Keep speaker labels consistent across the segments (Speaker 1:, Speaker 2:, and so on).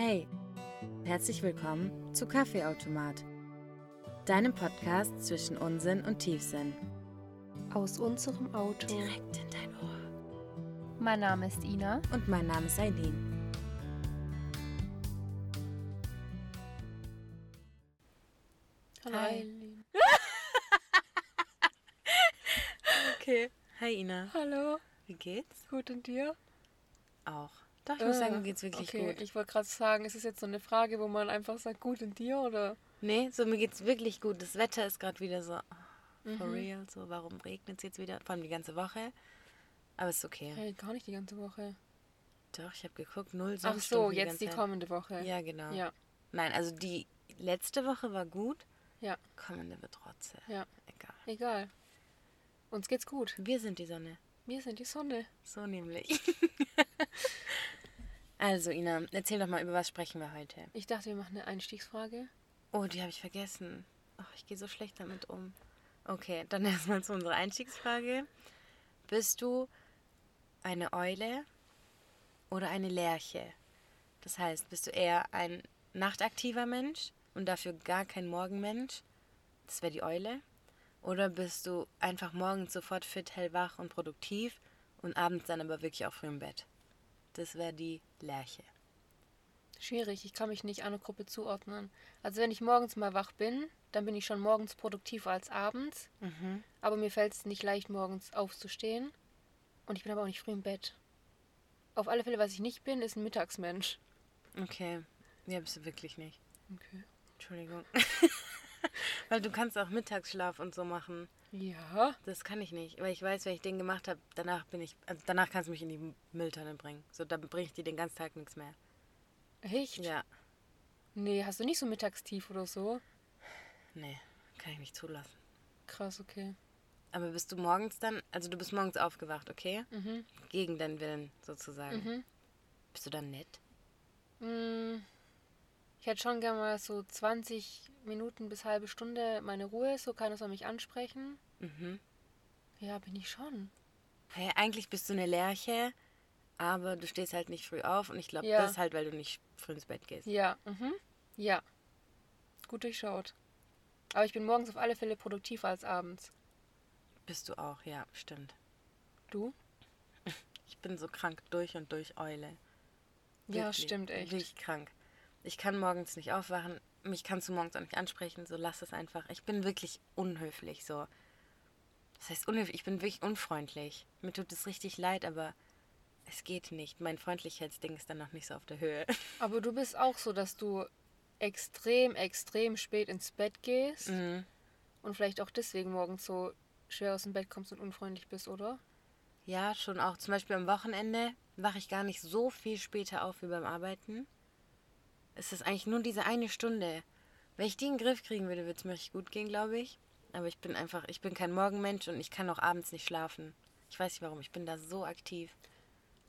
Speaker 1: Hey, herzlich willkommen zu Kaffeeautomat, deinem Podcast zwischen Unsinn und Tiefsinn.
Speaker 2: Aus unserem Auto.
Speaker 1: Direkt in dein Ohr.
Speaker 2: Mein Name ist Ina.
Speaker 1: Und mein Name ist Eileen.
Speaker 2: Hallo.
Speaker 1: Hi.
Speaker 2: Eileen.
Speaker 1: Okay. Hi Ina.
Speaker 2: Hallo.
Speaker 1: Wie geht's?
Speaker 2: Gut und dir?
Speaker 1: Auch. Doch, ich muss sagen, mir geht's wirklich
Speaker 2: okay,
Speaker 1: gut.
Speaker 2: ich wollte gerade sagen, ist es jetzt so eine Frage, wo man einfach sagt, gut und dir oder?
Speaker 1: Nee, so mir geht's wirklich gut. Das Wetter ist gerade wieder so oh, for
Speaker 2: Mhm.
Speaker 1: real. So, warum regnet es jetzt wieder? Vor allem die ganze Woche. Aber ist okay.
Speaker 2: Hey, gar nicht die ganze Woche.
Speaker 1: Doch, ich habe geguckt, null
Speaker 2: Ach so,
Speaker 1: Sonnenstunden
Speaker 2: jetzt die
Speaker 1: Zeit.
Speaker 2: kommende Woche.
Speaker 1: Ja, genau.
Speaker 2: Ja,
Speaker 1: Nein, also die letzte Woche war gut.
Speaker 2: Ja.
Speaker 1: Kommende wird trotze.
Speaker 2: Ja.
Speaker 1: Egal.
Speaker 2: egal. Uns geht's gut.
Speaker 1: Wir sind die Sonne.
Speaker 2: Wir sind die Sonne.
Speaker 1: So nämlich. also, Ina, erzähl doch mal, über was sprechen wir heute?
Speaker 2: Ich dachte, wir machen eine Einstiegsfrage.
Speaker 1: Oh, die habe ich vergessen. Oh, ich gehe so schlecht damit um. Okay, dann erstmal zu unserer Einstiegsfrage. Bist du eine Eule oder eine Lerche? Das heißt, bist du eher ein nachtaktiver Mensch und dafür gar kein Morgenmensch? Das wäre die Eule. Oder bist du einfach morgens sofort fit, hellwach und produktiv und abends dann aber wirklich auch früh im Bett? Das wäre die Lerche.
Speaker 2: Schwierig, ich kann mich nicht einer Gruppe zuordnen. Also wenn ich morgens mal wach bin, dann bin ich schon morgens produktiver als abends.
Speaker 1: Mhm.
Speaker 2: Aber mir fällt es nicht leicht, morgens aufzustehen. Und ich bin aber auch nicht früh im Bett. Auf alle Fälle, was ich nicht bin, ist ein Mittagsmensch.
Speaker 1: Okay. Ja, bist du wirklich nicht.
Speaker 2: Okay.
Speaker 1: Entschuldigung. weil du kannst auch Mittagsschlaf und so machen.
Speaker 2: Ja.
Speaker 1: Das kann ich nicht, weil ich weiß, wenn ich den gemacht habe, danach bin ich, also danach kannst du mich in die Mülltonne bringen. So, dann bringe ich dir den ganzen Tag nichts mehr.
Speaker 2: Echt?
Speaker 1: Ja,
Speaker 2: Nee, hast du nicht so Mittagstief oder so?
Speaker 1: nee, kann ich nicht zulassen.
Speaker 2: Krass, okay.
Speaker 1: Aber bist du morgens dann, also du bist morgens aufgewacht, okay?
Speaker 2: Mhm.
Speaker 1: Gegen deinen Willen sozusagen.
Speaker 2: Mhm.
Speaker 1: Bist du dann nett?
Speaker 2: Ich hätte schon gerne mal so 20 Minuten bis halbe Stunde meine Ruhe, so keiner soll mich ansprechen.
Speaker 1: Mhm.
Speaker 2: Ja, bin ich schon.
Speaker 1: Hey, eigentlich bist du eine Lerche, aber du stehst halt nicht früh auf und ich glaube,
Speaker 2: Ja.
Speaker 1: das ist halt, weil du nicht früh ins Bett gehst.
Speaker 2: Ja, mhm. Ja. Gut durchschaut. Aber ich bin morgens auf alle Fälle produktiver als abends.
Speaker 1: Bist du auch, ja, stimmt.
Speaker 2: Du?
Speaker 1: Ich bin so krank durch und durch Eule.
Speaker 2: Ja,
Speaker 1: Wirklich,
Speaker 2: stimmt echt.
Speaker 1: Wirklich krank. Ich kann morgens nicht aufwachen. Mich kannst du morgens auch nicht ansprechen. So lass es einfach. Ich bin wirklich unhöflich. So. Das heißt unhöflich. Ich bin wirklich unfreundlich. Mir tut es richtig leid, aber es geht nicht. Mein Freundlichkeitsding ist dann noch nicht so auf der Höhe.
Speaker 2: Aber du bist auch so, dass du extrem, extrem spät ins Bett gehst
Speaker 1: Mhm.
Speaker 2: und vielleicht auch deswegen morgens so schwer aus dem Bett kommst und unfreundlich bist, oder?
Speaker 1: Ja, schon auch. Zum Beispiel am Wochenende wache ich gar nicht so viel später auf wie beim Arbeiten. Es ist eigentlich nur diese eine Stunde. Wenn ich die in den Griff kriegen würde, würde es mir richtig gut gehen, glaube ich. Aber ich bin einfach, ich bin kein Morgenmensch und ich kann auch abends nicht schlafen. Ich weiß nicht warum, ich bin da so aktiv.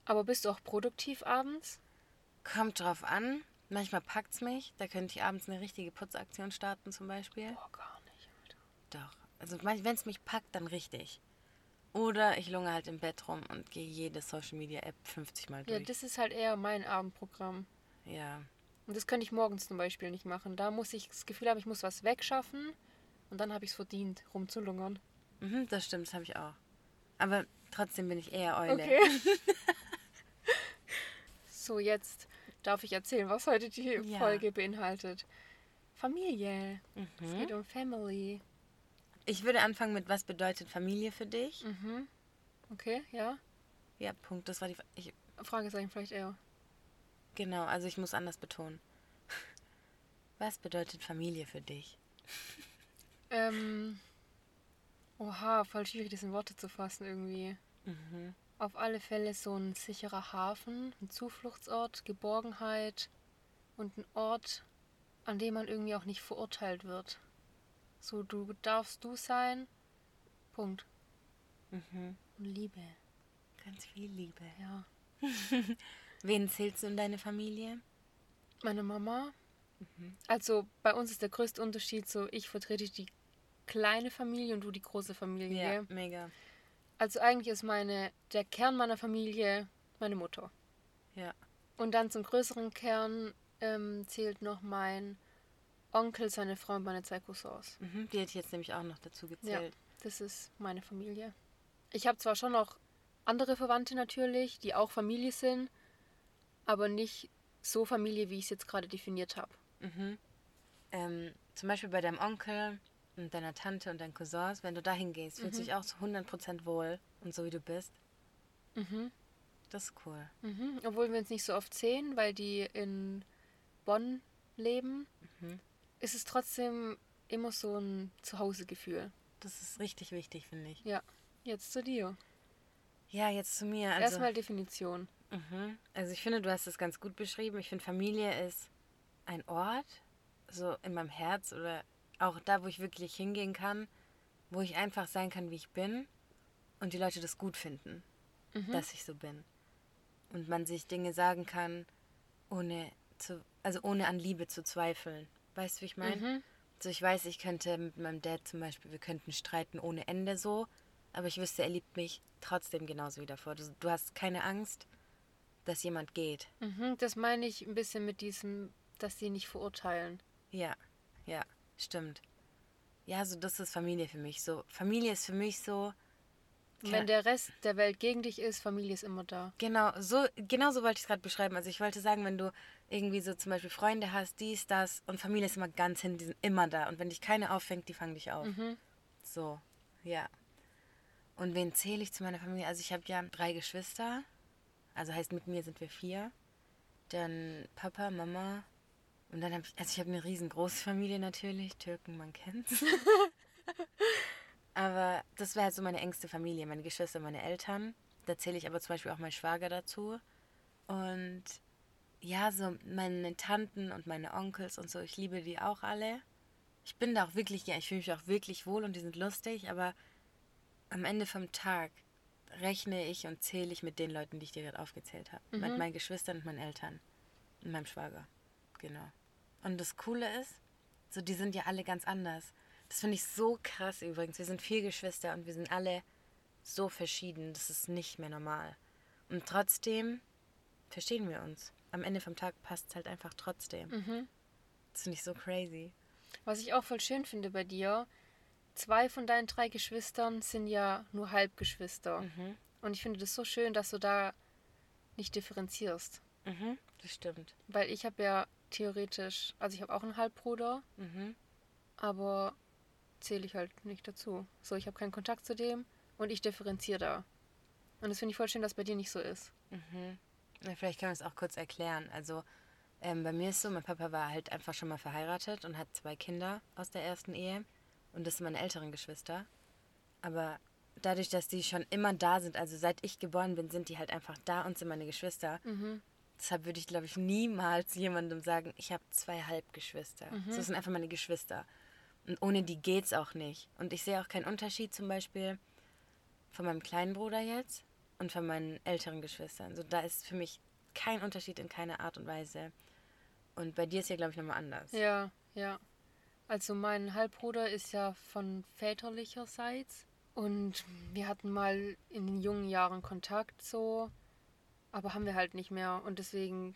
Speaker 2: Aber bist du auch produktiv abends?
Speaker 1: Kommt drauf an. Manchmal packt's mich. Da könnte ich abends eine richtige Putzaktion starten zum Beispiel.
Speaker 2: Boah, gar nicht, Alter.
Speaker 1: Doch. Also wenn es mich packt, dann richtig. Oder ich lunge halt im Bett rum und gehe jede Social Media App 50 Mal
Speaker 2: Ja,
Speaker 1: durch.
Speaker 2: das ist halt eher mein Abendprogramm.
Speaker 1: ja.
Speaker 2: Und das könnte ich morgens zum Beispiel nicht machen. Da muss ich das Gefühl haben, ich muss was wegschaffen und dann habe ich es verdient, rumzulungern.
Speaker 1: Mhm, das stimmt, das habe ich auch. Aber trotzdem bin ich eher Eule.
Speaker 2: Okay. so, jetzt darf ich erzählen, was heute die
Speaker 1: Ja.
Speaker 2: Folge beinhaltet. Familie. Es
Speaker 1: Mhm.
Speaker 2: geht um Family.
Speaker 1: Ich würde anfangen mit, was bedeutet Familie für dich?
Speaker 2: Mhm. Okay, ja.
Speaker 1: Ja, Punkt. Das war die. Fra- Ich,
Speaker 2: Fragezeichen vielleicht eher.
Speaker 1: Genau, also ich muss anders betonen. Was bedeutet Familie für dich?
Speaker 2: Ähm. Oha, voll schwierig, das in Worte zu fassen irgendwie.
Speaker 1: Mhm.
Speaker 2: Auf alle Fälle so ein sicherer Hafen, ein Zufluchtsort, Geborgenheit und ein Ort, an dem man irgendwie auch nicht verurteilt wird. So, du darfst du sein. Punkt.
Speaker 1: Mhm.
Speaker 2: Und Liebe,
Speaker 1: Ganz viel Liebe.
Speaker 2: ja.
Speaker 1: Wen zählst du in deine Familie?
Speaker 2: Meine Mama. Also bei uns ist der größte Unterschied so, ich vertrete die kleine Familie und du die große Familie.
Speaker 1: Ja, mega.
Speaker 2: Also eigentlich ist meine, der Kern meiner Familie meine Mutter.
Speaker 1: Ja.
Speaker 2: Und dann zum größeren Kern ähm, zählt noch mein Onkel, seine Frau und meine zwei Cousins.
Speaker 1: Mhm, die hätte ich jetzt nämlich auch noch dazu gezählt.
Speaker 2: Das ist meine Familie. Ich habe zwar schon noch andere Verwandte natürlich, die auch Familie sind, aber nicht so Familie, wie ich es jetzt gerade definiert habe.
Speaker 1: Mhm. Ähm, zum Beispiel bei deinem Onkel und deiner Tante und deinen Cousins, wenn du da hingehst, fühlst du dich auch zu 100% wohl und so wie du bist.
Speaker 2: Mhm.
Speaker 1: Das ist cool.
Speaker 2: Mhm. Obwohl wir uns nicht so oft sehen, weil die in Bonn leben,
Speaker 1: Mhm.
Speaker 2: ist es trotzdem immer so ein Zuhausegefühl.
Speaker 1: Das ist richtig wichtig, finde ich.
Speaker 2: Ja, jetzt zu dir.
Speaker 1: Ja, jetzt zu mir. Also,
Speaker 2: Erstmal Definition.
Speaker 1: Mhm. Also ich finde, du hast es ganz gut beschrieben. Ich finde, Familie ist ein Ort, so in meinem Herz oder auch da, wo ich wirklich hingehen kann, wo ich einfach sein kann, wie ich bin und die Leute das gut finden,
Speaker 2: Mhm.
Speaker 1: dass ich so bin. Und man sich Dinge sagen kann, ohne zu, also ohne an Liebe zu zweifeln. Weißt du, wie ich meine?
Speaker 2: Mhm.
Speaker 1: Also ich weiß, ich könnte mit meinem Dad zum Beispiel, wir könnten streiten ohne Ende so, aber ich wüsste, er liebt mich trotzdem genauso wie davor. Du, du hast keine Angst, dass jemand geht.
Speaker 2: Mhm. Das meine ich ein bisschen mit diesem, dass sie nicht verurteilen.
Speaker 1: Ja, ja, stimmt. Ja, so das ist Familie für mich. So Familie ist für mich so
Speaker 2: Wenn der Rest der Welt gegen dich ist, Familie ist immer da.
Speaker 1: genau so genau so wollte ich es gerade beschreiben. Also ich wollte sagen, wenn du irgendwie so zum Beispiel Freunde hast, dies, das und Familie ist immer ganz hin, die sind immer da. Und wenn dich keine auffängt, die fangen dich auf.
Speaker 2: Mhm.
Speaker 1: So, ja. Und wen zähle ich zu meiner Familie? Also ich habe ja drei Geschwister. Also heißt mit mir sind wir vier. Dann Papa, Mama. Und dann habe ich, also ich habe eine riesengroße Familie natürlich. Türken, man kennt's. aber das wäre halt so meine engste Familie. Meine Geschwister, meine Eltern. Da zähle ich aber zum Beispiel auch meinen Schwager dazu. Und ja, so meine Tanten und meine Onkels und so, ich liebe die auch alle. Ich bin da auch wirklich, ja, ich fühle mich auch wirklich wohl und die sind lustig, aber am Ende vom Tag rechne ich und zähle ich mit den Leuten, die ich dir gerade aufgezählt habe. Mit meinen Geschwistern und meinen Eltern. Und meinem Schwager. Genau. Und das Coole ist, so die sind ja alle ganz anders. Das finde ich so krass übrigens. Wir sind vier Geschwister und wir sind alle so verschieden. Das ist nicht mehr normal. Und trotzdem verstehen wir uns. Am Ende vom Tag passt es halt einfach trotzdem.
Speaker 2: Mhm.
Speaker 1: Das finde ich so crazy.
Speaker 2: Was ich auch voll schön finde bei dir, zwei von deinen drei Geschwistern sind ja nur Halbgeschwister.
Speaker 1: Mhm.
Speaker 2: Und ich finde das so schön, dass du da nicht differenzierst.
Speaker 1: Mhm. Das stimmt.
Speaker 2: Weil ich habe ja theoretisch, also ich habe auch einen Halbbruder,
Speaker 1: Mhm.
Speaker 2: aber zähle ich halt nicht dazu. So, ich habe keinen Kontakt zu dem und ich differenziere da. Und das finde ich voll schön, dass bei dir nicht so ist.
Speaker 1: Mhm. Ja, vielleicht können wir es auch kurz erklären. Also ähm, bei mir ist so, mein Papa war halt einfach schon mal verheiratet und hat zwei Kinder aus der ersten Ehe. Und das sind meine älteren Geschwister. Aber dadurch, dass die schon immer da sind, also seit ich geboren bin, sind die halt einfach da und sind meine Geschwister.
Speaker 2: Mhm.
Speaker 1: Deshalb würde ich, glaube ich, niemals jemandem sagen, ich habe zwei Halbgeschwister.
Speaker 2: Mhm.
Speaker 1: Das sind einfach meine Geschwister. Und ohne die geht's auch nicht. Und ich sehe auch keinen Unterschied zum Beispiel von meinem kleinen Bruder jetzt und von meinen älteren Geschwistern. So, da ist für mich kein Unterschied in keiner Art und Weise. Und bei dir ist ja, glaube ich, nochmal anders.
Speaker 2: Ja, ja. Also mein Halbbruder ist ja von väterlicherseits und wir hatten mal in den jungen Jahren Kontakt so, aber haben wir halt nicht mehr und deswegen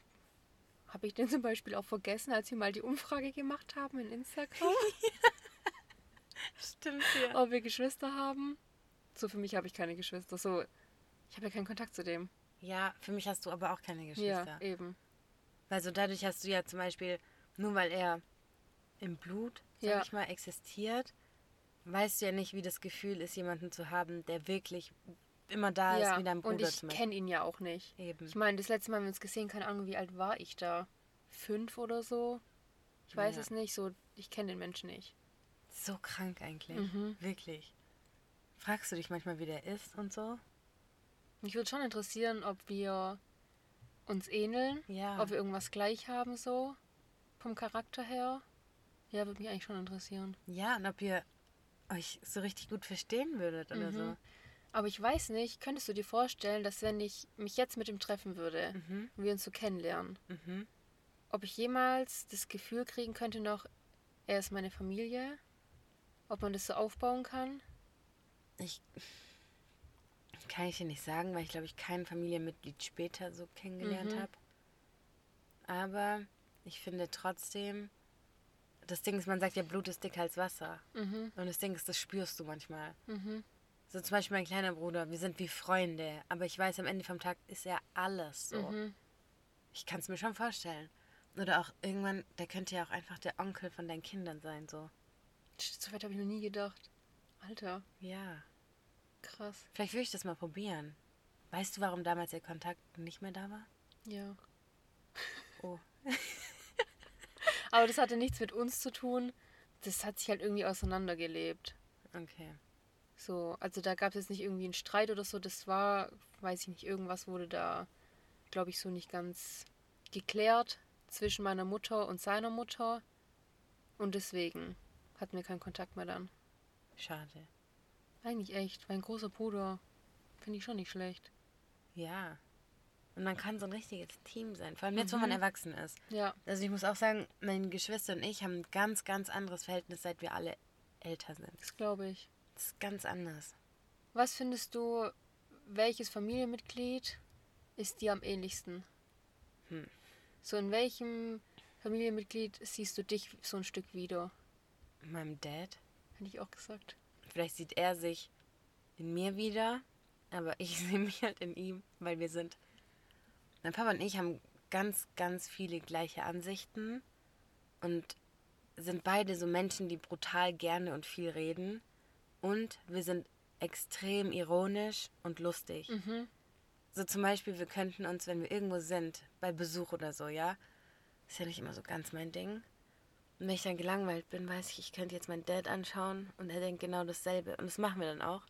Speaker 2: habe ich den zum Beispiel auch vergessen, als wir mal die Umfrage gemacht haben in Instagram,
Speaker 1: Stimmt, ja.
Speaker 2: ob wir Geschwister haben. So für mich habe ich keine Geschwister. So, ich habe ja keinen Kontakt zu dem.
Speaker 1: Ja, für mich hast du aber auch keine Geschwister.
Speaker 2: Ja, eben.
Speaker 1: Weil so dadurch hast du ja zum Beispiel, nur weil er im Blut, sag
Speaker 2: Ja.
Speaker 1: ich mal, existiert, weißt du ja nicht, wie das Gefühl ist, jemanden zu haben, der wirklich immer da
Speaker 2: ja,
Speaker 1: ist, wie dein Bruder
Speaker 2: und ich kenne ihn ja auch nicht.
Speaker 1: Eben.
Speaker 2: Ich meine, das letzte Mal haben wir uns gesehen, keine Ahnung, wie alt war ich da? Fünf oder so? Ich weiß
Speaker 1: Ja.
Speaker 2: es nicht, so, ich kenne den Menschen nicht.
Speaker 1: So krank eigentlich.
Speaker 2: Mhm.
Speaker 1: Wirklich. Fragst du dich manchmal, wie der ist und so?
Speaker 2: Mich würde schon interessieren, ob wir uns ähneln,
Speaker 1: Ja.
Speaker 2: ob wir irgendwas gleich haben, so, vom Charakter her. Ja, würde mich eigentlich schon interessieren.
Speaker 1: Ja, und ob ihr euch so richtig gut verstehen würdet oder
Speaker 2: Mhm. Aber ich weiß nicht, könntest du dir vorstellen, dass wenn ich mich jetzt mit ihm treffen würde
Speaker 1: so. Mhm.
Speaker 2: und wir uns so kennenlernen,
Speaker 1: Mhm.
Speaker 2: ob ich jemals das Gefühl kriegen könnte noch, er ist meine Familie? Ob man das so aufbauen kann?
Speaker 1: Ich kann ich dir nicht sagen, weil ich glaube ich kein Familienmitglied später so kennengelernt
Speaker 2: Mhm.
Speaker 1: habe. Aber ich finde trotzdem, das Ding ist, man sagt ja, Blut ist dicker als Wasser.
Speaker 2: Mhm.
Speaker 1: Und das Ding ist, das spürst du manchmal.
Speaker 2: Mhm.
Speaker 1: So zum Beispiel mein kleiner Bruder, wir sind wie Freunde, aber ich weiß, am Ende vom Tag ist er alles so.
Speaker 2: Mhm.
Speaker 1: Ich kann es mir schon vorstellen. Oder auch irgendwann, der könnte ja auch einfach der Onkel von deinen Kindern sein, so.
Speaker 2: So weit habe ich noch nie gedacht. Alter,
Speaker 1: Ja.
Speaker 2: krass.
Speaker 1: Vielleicht würde ich das mal probieren. Weißt du, warum damals der Kontakt nicht mehr da war?
Speaker 2: Ja.
Speaker 1: Oh.
Speaker 2: Aber das hatte nichts mit uns zu tun. Das hat sich halt irgendwie auseinandergelebt.
Speaker 1: Okay.
Speaker 2: So, also da gab es jetzt nicht irgendwie einen Streit oder so. Das war, weiß ich nicht, irgendwas wurde da, glaube ich, so nicht ganz geklärt zwischen meiner Mutter und seiner Mutter. Und deswegen hatten wir keinen Kontakt mehr dann.
Speaker 1: Schade.
Speaker 2: Eigentlich echt, mein großer Bruder. Finde ich schon nicht schlecht.
Speaker 1: Ja. Und man kann so ein richtiges Team sein. Vor allem jetzt, wo man
Speaker 2: Mhm.
Speaker 1: erwachsen ist.
Speaker 2: Ja.
Speaker 1: Also ich muss auch sagen, meine Geschwister und ich haben ein ganz, ganz anderes Verhältnis, seit wir alle älter sind.
Speaker 2: Das glaube ich.
Speaker 1: Das ist ganz anders.
Speaker 2: Was findest du, welches Familienmitglied ist dir am ähnlichsten?
Speaker 1: Hm.
Speaker 2: So in welchem Familienmitglied siehst du dich so ein Stück wieder?
Speaker 1: Meinem Dad.
Speaker 2: Hätte ich auch gesagt.
Speaker 1: Vielleicht sieht er sich in mir wieder, aber ich sehe mich halt in ihm, weil wir sind. Mein Papa und ich haben ganz, ganz viele gleiche Ansichten und sind beide so Menschen, die brutal gerne und viel reden. Und wir sind extrem ironisch und lustig.
Speaker 2: Mhm.
Speaker 1: So zum Beispiel, wir könnten uns, wenn wir irgendwo sind, bei Besuch oder so, ja, ist ja nicht immer so ganz mein Ding. Und wenn ich dann gelangweilt bin, weiß ich, ich könnte jetzt meinen Dad anschauen und er denkt genau dasselbe. Und das machen wir dann auch.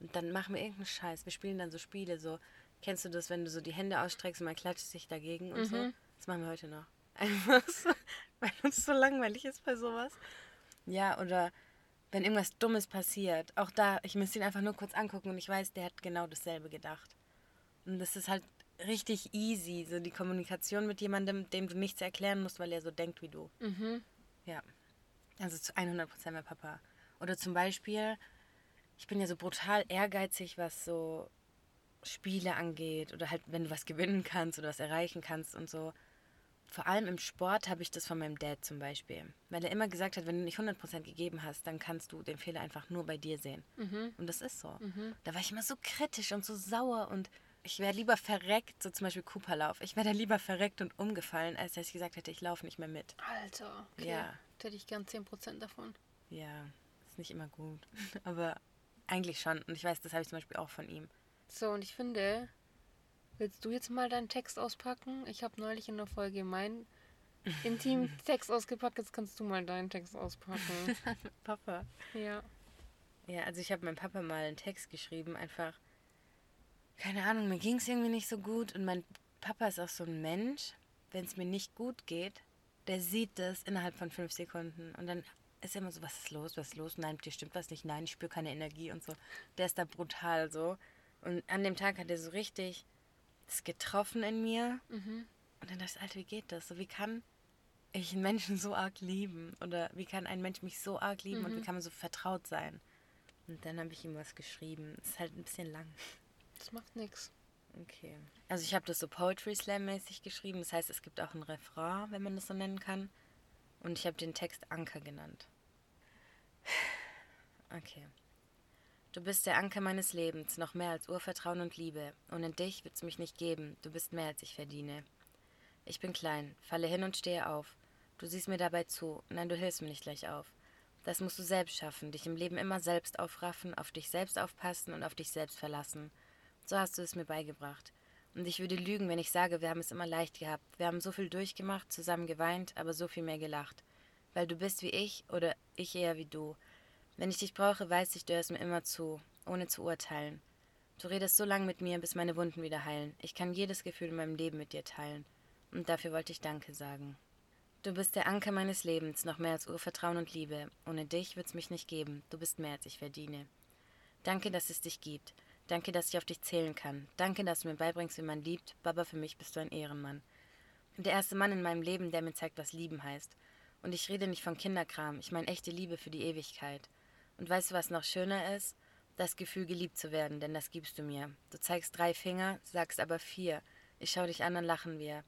Speaker 1: Und dann machen wir irgendeinen Scheiß. Wir spielen dann so Spiele, so, kennst du das, wenn du so die Hände ausstreckst und man klatscht sich dagegen und so?
Speaker 2: Mhm.
Speaker 1: Das machen wir heute noch. Einfach so, weil uns so langweilig ist bei sowas. Ja, oder wenn irgendwas Dummes passiert, auch da, ich müsste ihn einfach nur kurz angucken und ich weiß, der hat genau dasselbe gedacht. Und das ist halt richtig easy, so die Kommunikation mit jemandem, dem du nichts erklären musst, weil er so denkt wie du.
Speaker 2: Mhm.
Speaker 1: Ja. Also zu 100% mein Papa. Oder zum Beispiel, ich bin ja so brutal ehrgeizig, was so Spiele angeht oder halt, wenn du was gewinnen kannst oder was erreichen kannst und so. Vor allem im Sport habe ich das von meinem Dad zum Beispiel. Weil er immer gesagt hat, wenn du nicht 100% gegeben hast, dann kannst du den Fehler einfach nur bei dir sehen.
Speaker 2: Mhm.
Speaker 1: Und das ist so.
Speaker 2: Mhm.
Speaker 1: Da war ich immer so kritisch und so sauer und ich wäre lieber verreckt, so zum Beispiel Cooperlauf. Ich wäre da lieber verreckt und umgefallen, als dass ich gesagt hätte, ich laufe nicht mehr mit.
Speaker 2: Alter, okay.
Speaker 1: Ja.
Speaker 2: Da hätte ich gern 10% davon.
Speaker 1: Ja, ist nicht immer gut. Aber eigentlich schon. Und ich weiß, das habe ich zum Beispiel auch von ihm.
Speaker 2: So, und ich finde, willst du jetzt mal deinen Text auspacken? Ich habe neulich in der Folge meinen intimen Text ausgepackt, jetzt kannst du mal deinen Text auspacken.
Speaker 1: Papa.
Speaker 2: ja.
Speaker 1: Ja, also ich habe meinem Papa mal einen Text geschrieben, einfach, keine Ahnung, mir ging es irgendwie nicht so gut. Und mein Papa ist auch so ein Mensch, wenn es mir nicht gut geht, der sieht das innerhalb von fünf Sekunden. Und dann ist er immer so, was ist los, was ist los? Nein, dir stimmt was nicht, nein, ich spüre keine Energie und so. Der ist da brutal so. Und an dem Tag hat er so richtig das getroffen in mir.
Speaker 2: Mhm.
Speaker 1: Und dann dachte ich, Alter, wie geht das? So, wie kann ich einen Menschen so arg lieben? Oder wie kann ein Mensch mich so arg lieben und wie kann man so vertraut sein? Und dann habe ich ihm was geschrieben. Ist halt ein bisschen lang.
Speaker 2: Das macht nix.
Speaker 1: Okay. Also ich habe das so Poetry Slam mäßig geschrieben. Das heißt, es gibt auch ein Refrain, wenn man das so nennen kann. Und ich habe den Text Anker genannt. Okay. Du bist der Anker meines Lebens, noch mehr als Urvertrauen und Liebe. Ohne dich wird's mich nicht geben. Du bist mehr, als ich verdiene. Ich bin klein, falle hin und stehe auf. Du siehst mir dabei zu. Nein, du hilfst mir nicht gleich auf. Das musst du selbst schaffen, dich im Leben immer selbst aufraffen, auf dich selbst aufpassen und auf dich selbst verlassen. So hast du es mir beigebracht. Und ich würde lügen, wenn ich sage, wir haben es immer leicht gehabt. Wir haben so viel durchgemacht, zusammen geweint, aber so viel mehr gelacht. Weil du bist wie ich oder ich eher wie du. Wenn ich dich brauche, weiß ich, du hörst mir immer zu, ohne zu urteilen. Du redest so lange mit mir, bis meine Wunden wieder heilen. Ich kann jedes Gefühl in meinem Leben mit dir teilen. Und dafür wollte ich Danke sagen. Du bist der Anker meines Lebens, noch mehr als Urvertrauen und Liebe. Ohne dich wird's mich nicht geben. Du bist mehr, als ich verdiene. Danke, dass es dich gibt. Danke, dass ich auf dich zählen kann. Danke, dass du mir beibringst, wie man liebt. Baba, für mich bist du ein Ehrenmann. Der erste Mann in meinem Leben, der mir zeigt, was lieben heißt. Und ich rede nicht von Kinderkram, ich meine echte Liebe für die Ewigkeit. Und weißt du, was noch schöner ist? Das Gefühl, geliebt zu werden, denn das gibst du mir. Du zeigst drei Finger, sagst aber vier. Ich schau dich an, dann lachen wir.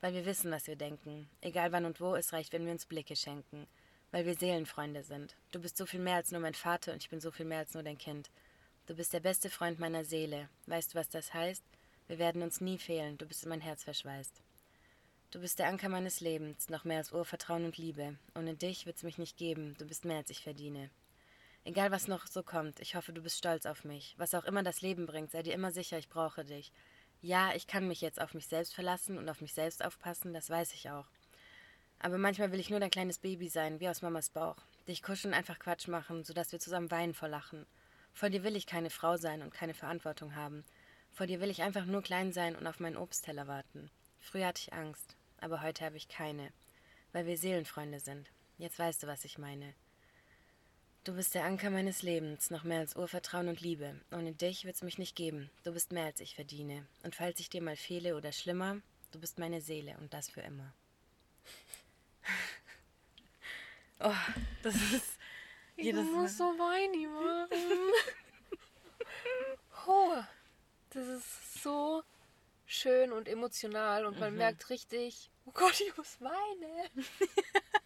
Speaker 1: weil wir wissen, was wir denken. Egal wann und wo, es reicht, wenn wir uns Blicke schenken. Weil wir Seelenfreunde sind. Du bist so viel mehr als nur mein Vater und ich bin so viel mehr als nur dein Kind. Du bist der beste Freund meiner Seele. Weißt du, was das heißt? Wir werden uns nie fehlen. Du bist in mein Herz verschweißt. Du bist der Anker meines Lebens, noch mehr als Urvertrauen und Liebe. Ohne dich wird's mich nicht geben. Du bist mehr, als ich verdiene. Egal was noch so kommt, ich hoffe, du bist stolz auf mich. Was auch immer das Leben bringt, sei dir immer sicher, ich brauche dich. Ja, ich kann mich jetzt auf mich selbst verlassen und auf mich selbst aufpassen, das weiß ich auch. Aber manchmal will ich nur dein kleines Baby sein, wie aus Mamas Bauch. Dich kuscheln, einfach Quatsch machen, sodass wir zusammen weinen vor Lachen. Vor dir will ich keine Frau sein und keine Verantwortung haben. Vor dir will ich einfach nur klein sein und auf meinen Obstteller warten. Früher hatte ich Angst, aber heute habe ich keine. Weil wir Seelenfreunde sind. Jetzt weißt du, was ich meine. Du bist der Anker meines Lebens, noch mehr als Urvertrauen und Liebe. Ohne dich wird's mich nicht geben. Du bist mehr, als ich verdiene. Und falls ich dir mal fehle oder schlimmer, du bist meine Seele und das für immer. oh, das ist
Speaker 2: jedes ich muss Mal. so weinen machen. oh, das ist so schön und emotional und man mhm. merkt richtig, oh Gott, ich muss weinen.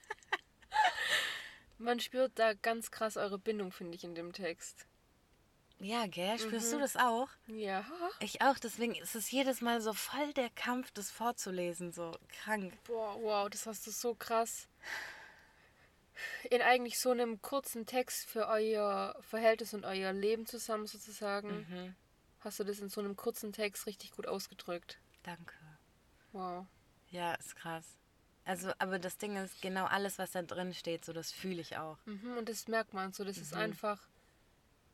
Speaker 2: Man spürt da ganz krass eure Bindung, finde ich, in dem Text.
Speaker 1: Ja, gell? Spürst mhm. du das auch?
Speaker 2: Ja.
Speaker 1: Ich auch, deswegen ist es jedes Mal so voll der Kampf, das vorzulesen, so krank.
Speaker 2: Boah, wow, das hast du so krass. In eigentlich so einem kurzen Text für euer Verhältnis und euer Leben zusammen sozusagen, mhm. hast du das in so einem kurzen Text richtig gut ausgedrückt.
Speaker 1: Danke.
Speaker 2: Wow.
Speaker 1: Ja, ist krass. Also, aber das Ding ist, genau alles, was da drin steht, so das fühle ich auch.
Speaker 2: Mhm, und das merkt man so, das mhm. ist einfach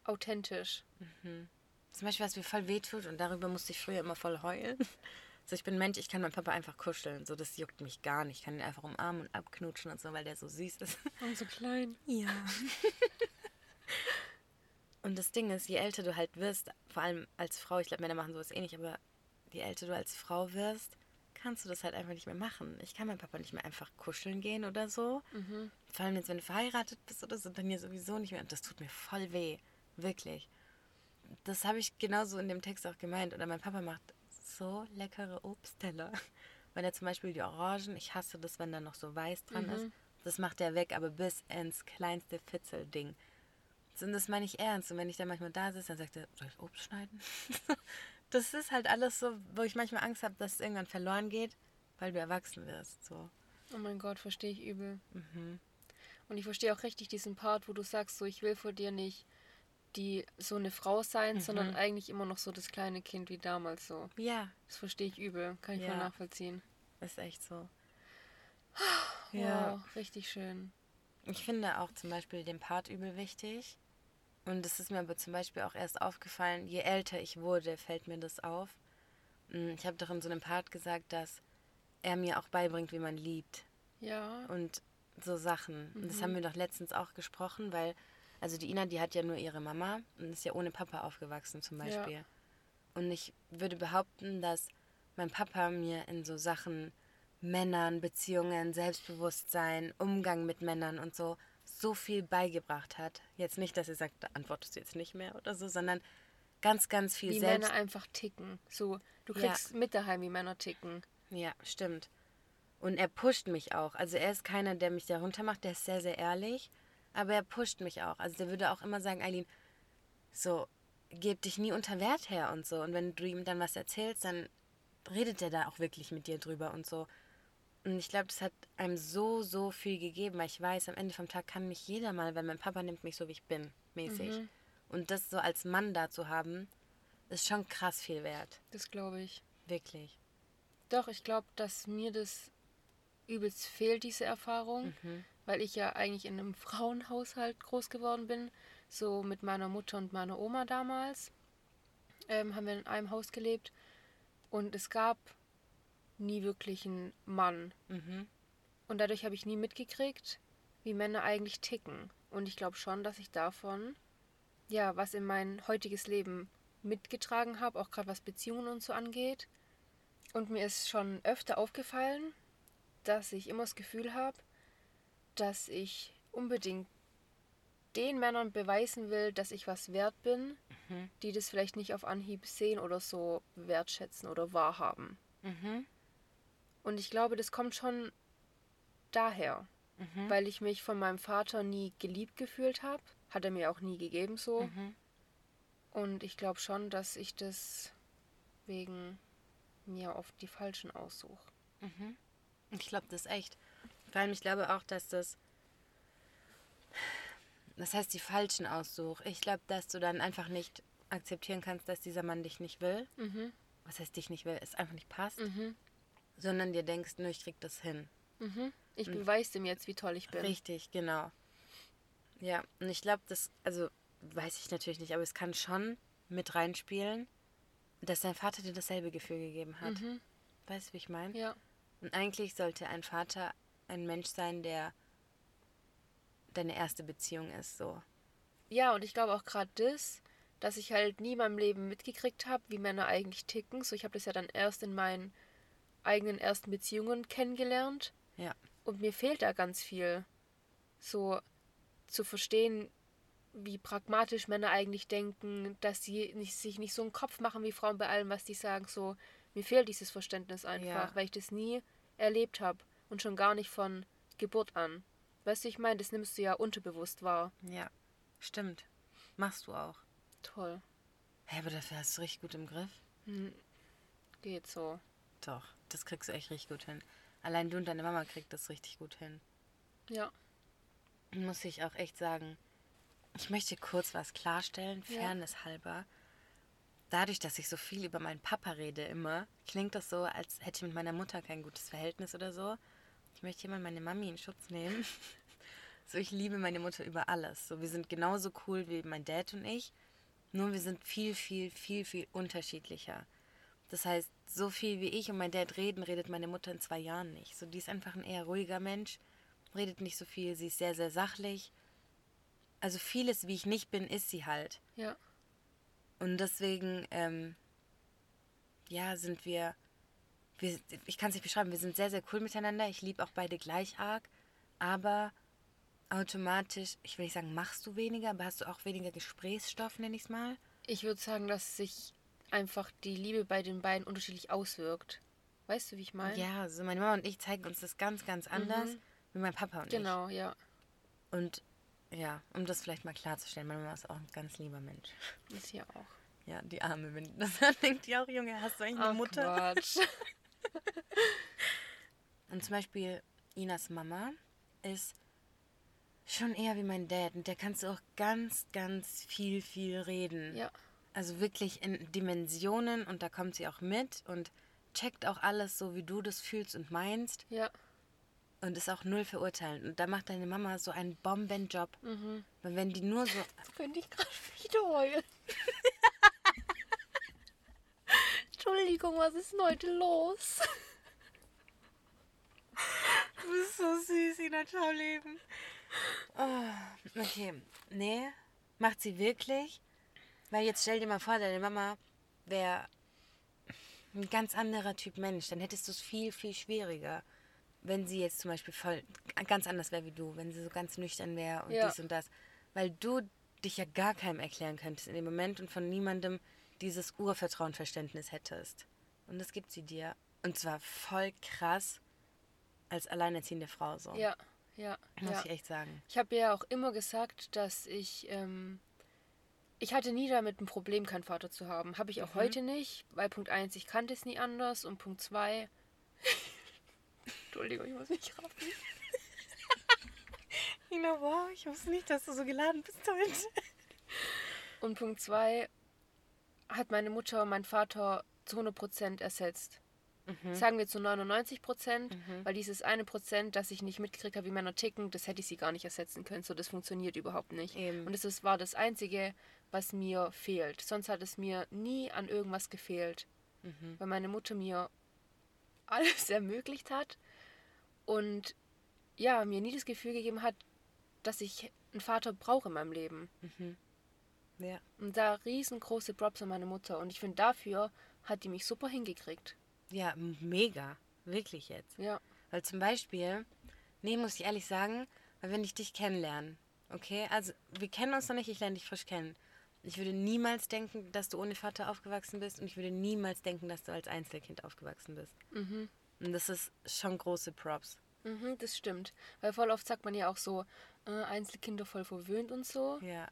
Speaker 2: authentisch.
Speaker 1: Mhm. Zum Beispiel, was mir voll wehtut, und darüber musste ich früher immer voll heulen. So, ich bin Mensch, ich kann meinen Papa einfach kuscheln. So, das juckt mich gar nicht. Ich kann ihn einfach umarmen und abknutschen und so, weil der so süß ist.
Speaker 2: Und so klein.
Speaker 1: Ja. und das Ding ist, je älter du halt wirst, vor allem als Frau, ich glaube, Männer machen sowas eh nicht, aber je älter du als Frau wirst, kannst du das halt einfach nicht mehr machen. Ich kann meinem Papa nicht mehr einfach kuscheln gehen oder so. Mhm. Vor allem jetzt, wenn du verheiratet bist oder so, dann ja sowieso nicht mehr. Und das tut mir voll weh. Wirklich. Das habe ich genauso in dem Text auch gemeint. Oder mein Papa macht so leckere Obstteller. Wenn er zum Beispiel die Orangen, ich hasse das, wenn da noch so weiß dran mhm. ist. Das macht er weg, aber bis ins kleinste Fitzelding. Und das meine ich ernst. Und wenn ich dann manchmal da sitze, dann sagt er, soll ich Obst schneiden? das ist halt alles so, wo ich manchmal Angst habe, dass es irgendwann verloren geht, weil du erwachsen wirst. So.
Speaker 2: Oh mein Gott, verstehe ich übel. Mhm. Und ich verstehe auch richtig diesen Part, wo du sagst, so ich will vor dir nicht die so eine Frau sein, mhm. sondern eigentlich immer noch so das kleine Kind wie damals so.
Speaker 1: Ja.
Speaker 2: Das verstehe ich übel, kann ich ja. voll nachvollziehen.
Speaker 1: Ist echt so.
Speaker 2: Wow, ja. richtig schön.
Speaker 1: Ich finde auch zum Beispiel den Part übel wichtig. Und es ist mir aber zum Beispiel auch erst aufgefallen, je älter ich wurde, fällt mir das auf. Hm, ich habe doch in so einem Part gesagt, dass er mir auch beibringt, wie man liebt.
Speaker 2: Ja.
Speaker 1: Und so Sachen. Mhm. Und das haben mhm. wir doch letztens auch gesprochen, weil, also die Ina, die hat ja nur ihre Mama und ist ja ohne Papa aufgewachsen zum Beispiel. Ja. Und ich würde behaupten, dass mein Papa mir in so Sachen Männern, Beziehungen, Selbstbewusstsein, Umgang mit Männern und so so viel beigebracht hat. Jetzt nicht, dass er sagt, da antwortest du jetzt nicht mehr oder so, sondern ganz, ganz viel
Speaker 2: wie selbst. Wie Männer einfach ticken. So, du kriegst ja. mit daheim, wie Männer ticken.
Speaker 1: Ja, stimmt. Und er pusht mich auch. Also er ist keiner, der mich da runter macht, der ist sehr, sehr ehrlich. Aber er pusht mich auch. Also der würde auch immer sagen, Eileen, so, geb dich nie unter Wert her und so. Und wenn du ihm dann was erzählst, dann redet er da auch wirklich mit dir drüber und so. Und ich glaube, das hat einem so, so viel gegeben, weil ich weiß, am Ende vom Tag kann mich jeder mal, weil mein Papa nimmt mich so, wie ich bin, mäßig. Mhm. Und das so als Mann da zu haben, ist schon krass viel wert.
Speaker 2: Das glaube ich.
Speaker 1: Wirklich.
Speaker 2: Doch, ich glaube, dass mir das übelst fehlt, diese Erfahrung, mhm. weil ich ja eigentlich in einem Frauenhaushalt groß geworden bin. So mit meiner Mutter und meiner Oma damals. Ähm, haben wir in einem Haus gelebt. Und es gab nie wirklich ein Mann. Mhm. Und dadurch habe ich nie mitgekriegt, wie Männer eigentlich ticken. Und ich glaube schon, dass ich davon, ja, was in mein heutiges Leben mitgetragen habe, auch gerade was Beziehungen und so angeht. Und mir ist schon öfter aufgefallen, dass ich immer das Gefühl habe, dass ich unbedingt den Männern beweisen will, dass ich was wert bin, mhm. die das vielleicht nicht auf Anhieb sehen oder so wertschätzen oder wahrhaben. Mhm. Und ich glaube, das kommt schon daher,
Speaker 1: Mhm.
Speaker 2: weil ich mich von meinem Vater nie geliebt gefühlt habe. Hat er mir auch nie gegeben so.
Speaker 1: Mhm.
Speaker 2: Und ich glaube schon, dass ich das wegen mir oft die falschen aussuche.
Speaker 1: Ich glaube das echt. Vor allem, ich glaube auch, dass das. Das heißt, die falschen aussuch. Ich glaube, dass du dann einfach nicht akzeptieren kannst, dass dieser Mann dich nicht will.
Speaker 2: Mhm.
Speaker 1: Was heißt dich nicht will? Es einfach nicht passt.
Speaker 2: Mhm.
Speaker 1: Sondern dir denkst, nur ich krieg das hin.
Speaker 2: Mhm. Ich beweise dem jetzt, wie toll ich bin.
Speaker 1: Richtig, genau. Ja, und ich glaube, das, also weiß ich natürlich nicht, aber es kann schon mit reinspielen, dass dein Vater dir dasselbe Gefühl gegeben hat.
Speaker 2: Mhm.
Speaker 1: Weißt du, wie ich meine?
Speaker 2: Ja.
Speaker 1: Und eigentlich sollte ein Vater ein Mensch sein, der deine erste Beziehung ist, so.
Speaker 2: Ja, und ich glaube auch gerade das, dass ich halt nie in meinem Leben mitgekriegt habe, wie Männer eigentlich ticken. So, ich habe das ja dann erst in meinen eigenen ersten Beziehungen kennengelernt.
Speaker 1: Ja.
Speaker 2: Und mir fehlt da ganz viel. So zu verstehen, wie pragmatisch Männer eigentlich denken, dass sie nicht, sich nicht so einen Kopf machen wie Frauen bei allem, was die sagen. So, mir fehlt dieses Verständnis einfach,
Speaker 1: Ja.
Speaker 2: weil ich das nie erlebt habe. Und schon gar nicht von Geburt an. Weißt du, ich meine, das nimmst du ja unterbewusst wahr.
Speaker 1: Ja, stimmt. Machst du auch.
Speaker 2: Toll.
Speaker 1: Hä, aber dafür hast du richtig gut im Griff.
Speaker 2: Geht so.
Speaker 1: Doch, das kriegst du echt richtig gut hin. Allein du und deine Mama kriegt das richtig gut hin.
Speaker 2: Ja.
Speaker 1: Muss ich auch echt sagen. Ich möchte kurz was klarstellen,
Speaker 2: Ja.
Speaker 1: Fairness halber. Dadurch, dass ich so viel über meinen Papa rede immer, klingt das so, als hätte ich mit meiner Mutter kein gutes Verhältnis oder so. Ich möchte hier mal meine Mami in Schutz nehmen. so, ich liebe meine Mutter über alles. So, wir sind genauso cool wie mein Dad und ich. Nur wir sind viel, viel, viel, viel unterschiedlicher. Das heißt, so viel wie ich und mein Dad reden, redet meine Mutter in zwei Jahren nicht. So, die ist einfach ein eher ruhiger Mensch, redet nicht so viel, sie ist sehr, sehr sachlich. Also vieles, wie ich nicht bin, ist sie halt.
Speaker 2: Ja.
Speaker 1: Und deswegen, ähm, ja, sind wir, wir ich kann es nicht beschreiben, wir sind sehr, sehr cool miteinander. Ich liebe auch beide gleich arg. Aber automatisch, ich will nicht sagen, machst du weniger, aber hast du auch weniger Gesprächsstoff, nenne ich es mal.
Speaker 2: Ich würde sagen, dass sich einfach die Liebe bei den beiden unterschiedlich auswirkt. Weißt du, wie ich meine?
Speaker 1: Ja, also meine Mama und ich zeigen uns das ganz, ganz anders wie mein Papa und
Speaker 2: Genau, ja.
Speaker 1: ich. Und ja, um das vielleicht mal klarzustellen, meine Mama ist auch ein ganz lieber Mensch.
Speaker 2: Ist hier auch.
Speaker 1: Ja, die Arme, wenn das denkt die auch, Junge, hast du eigentlich eine
Speaker 2: Ach,
Speaker 1: Mutter?
Speaker 2: Quatsch.
Speaker 1: Und zum Beispiel Inas Mama ist schon eher wie mein Dad. Und der kannst du auch ganz, ganz viel, viel reden.
Speaker 2: ja.
Speaker 1: Also wirklich in Dimensionen und da kommt sie auch mit und checkt auch alles so, wie du das fühlst und meinst
Speaker 2: Ja.
Speaker 1: und ist auch null verurteilend. Und da macht deine Mama so einen Bombenjob.
Speaker 2: Mhm.
Speaker 1: Weil wenn die nur so,
Speaker 2: Könnte ich gerade wieder heulen. Entschuldigung, was ist denn heute los?
Speaker 1: du bist so süß, Ina, ciao Leben. Oh, okay, nee, macht sie wirklich? Weil jetzt stell dir mal vor, deine Mama wäre ein ganz anderer Typ Mensch, dann hättest du es viel, viel schwieriger. Wenn sie jetzt zum Beispiel voll ganz anders wäre wie du, wenn sie so ganz nüchtern wäre und
Speaker 2: Ja.
Speaker 1: dies und das. Weil du dich ja gar keinem erklären könntest in dem Moment und von niemandem dieses Urvertrauenverständnis hättest. Und das gibt sie dir. Und zwar voll krass als alleinerziehende Frau so.
Speaker 2: Ja, ja.
Speaker 1: Muss
Speaker 2: ja.
Speaker 1: ich echt sagen.
Speaker 2: Ich habe ja auch immer gesagt, dass ich, ähm, ich hatte nie damit ein Problem, keinen Vater zu haben. Habe ich auch heute nicht, weil Punkt 1, ich kannte es nie anders und Punkt 2, Entschuldigung, ich muss mich raffen.
Speaker 1: Ina, wow, ich wusste nicht, dass du so geladen bist heute.
Speaker 2: Und Punkt 2 hat meine Mutter meinen Vater zu 100% ersetzt. Sagen wir zu 99 Prozent, weil dieses eine Prozent, das ich nicht mitgekriegt habe, wie Männer ticken, das hätte ich sie gar nicht ersetzen können. So, das funktioniert überhaupt nicht.
Speaker 1: Eben.
Speaker 2: Und das ist, war das Einzige, was mir fehlt. Sonst hat es mir nie an irgendwas gefehlt. Weil meine Mutter mir alles ermöglicht hat und ja, mir nie das Gefühl gegeben hat, dass ich einen Vater brauche in meinem Leben.
Speaker 1: Ja.
Speaker 2: Und da riesengroße Props an meine Mutter. Und ich finde, dafür hat die mich super hingekriegt.
Speaker 1: Ja, mega. Wirklich jetzt.
Speaker 2: Ja.
Speaker 1: Weil zum Beispiel, nee, muss ich ehrlich sagen, wenn ich dich kennenlerne, okay, also wir kennen uns noch nicht, ich lerne dich frisch kennen. Ich würde niemals denken, dass du ohne Vater aufgewachsen bist und ich würde niemals denken, dass du als Einzelkind aufgewachsen bist. Und das ist schon große Props.
Speaker 2: Mhm, das stimmt. Weil voll oft sagt man ja auch so, äh, Einzelkinder voll verwöhnt und so.
Speaker 1: Ja.